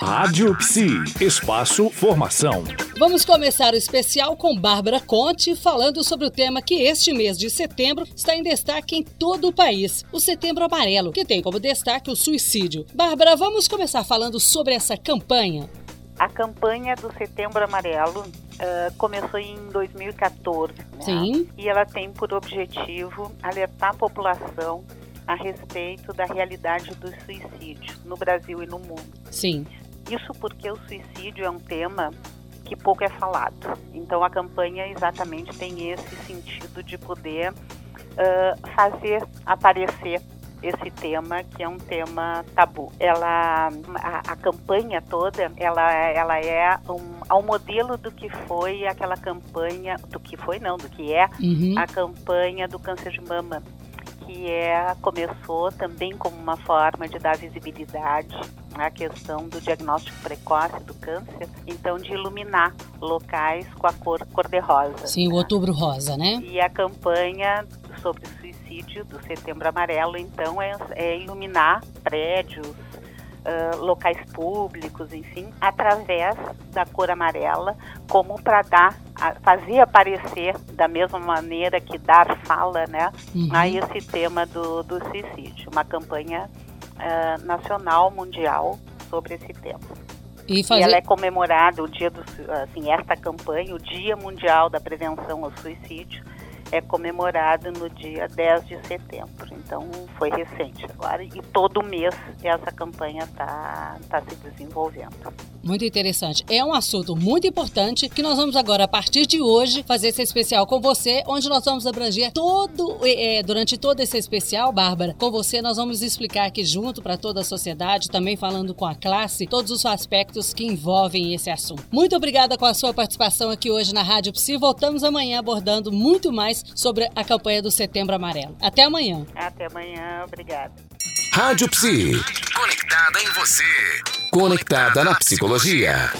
Rádio Psi, espaço formação. Vamos começar o especial com Bárbara Conte falando sobre o tema que este mês de setembro está em destaque em todo o país, o Setembro Amarelo, que tem como destaque o suicídio. Bárbara, vamos começar falando sobre essa campanha. A campanha do Setembro Amarelo uh, começou em 2014. Né? Sim. E ela tem por objetivo alertar a população a respeito da realidade do suicídio no Brasil e no mundo. Sim. Isso porque o suicídio é um tema que pouco é falado. Então a campanha exatamente tem esse sentido de poder uh, fazer aparecer esse tema que é um tema tabu. Ela, a, a campanha toda, ela, ela é um, ao modelo do que foi aquela campanha, do que foi não, do que é uhum. a campanha do câncer de mama que é, começou também como uma forma de dar visibilidade à questão do diagnóstico precoce do câncer, então de iluminar locais com a cor cor-de-rosa. Sim, o outubro rosa, né? E a campanha sobre suicídio do Setembro Amarelo, então, é, é iluminar prédios, uh, locais públicos, enfim, através da cor amarela, como para dar, fazer aparecer da mesma maneira que dar fala, né, uhum. a esse tema do, do suicídio, uma campanha uh, nacional, mundial sobre esse tema. E, fazer... e, ela é comemorada o dia do, assim, esta campanha, o Dia Mundial da Prevenção ao Suicídio, é comemorado no dia 10 de setembro. Então foi recente agora e todo mês essa campanha está tá se desenvolvendo. Muito interessante. É um assunto muito importante que nós vamos agora, a partir de hoje, fazer esse especial com você, onde nós vamos abranger todo, é, durante todo esse especial, Bárbara, com você nós vamos explicar aqui junto para toda a sociedade, também falando com a classe, todos os aspectos que envolvem esse assunto. Muito obrigada com a sua participação aqui hoje na Rádio Psi. Voltamos amanhã abordando muito mais sobre a campanha do Setembro Amarelo. Até amanhã. Até amanhã, obrigada. Rádio Psi. Conectada em você. Conectada na psicologia.